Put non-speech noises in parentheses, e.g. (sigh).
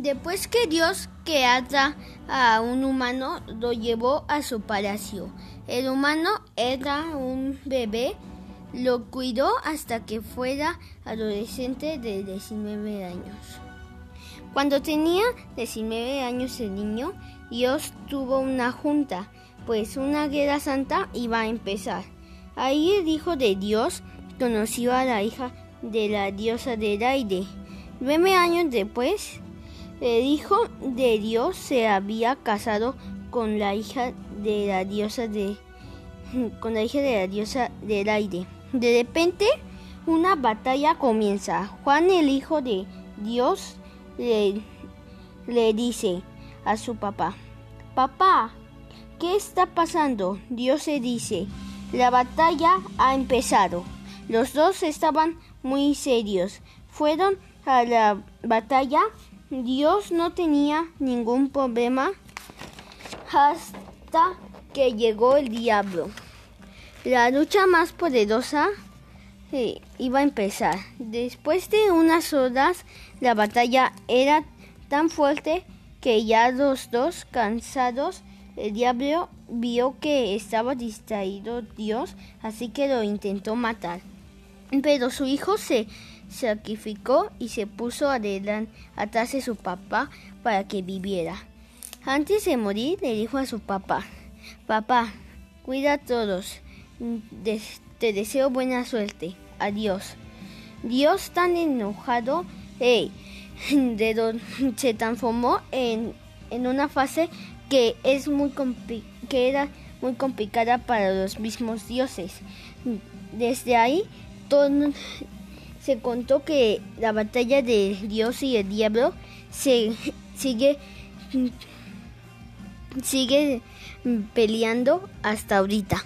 Después que Dios creara a un humano, lo llevó a su palacio. El humano era un bebé, lo cuidó hasta que fuera adolescente de 19 años. Cuando tenía 19 años el niño, Dios tuvo una junta, pues una guerra santa iba a empezar. Ahí el Hijo de Dios conoció a la hija de la diosa del aire. Nueve años después, el Hijo de Dios se había casado con la hija de la diosa de (laughs) con la hija de la diosa del aire. De repente, una batalla comienza. Juan, el Hijo de Dios, le, le dice a su papá, Papá, ¿qué está pasando? Dios se dice, la batalla ha empezado. Los dos estaban muy serios. Fueron a la batalla Dios no tenía ningún problema hasta que llegó el diablo. La lucha más poderosa eh, iba a empezar. Después de unas horas, la batalla era tan fuerte que ya los dos cansados, el diablo vio que estaba distraído Dios, así que lo intentó matar. Pero su hijo se sacrificó y se puso atrás de su papá para que viviera. Antes de morir le dijo a su papá, Papá, cuida a todos, te deseo buena suerte, adiós. Dios tan enojado de se transformó en, en, una fase que, es muy que era muy complicada para los mismos dioses. Desde ahí todo, se contó que la batalla de Dios y el diablo se sigue sigue peleando hasta ahorita.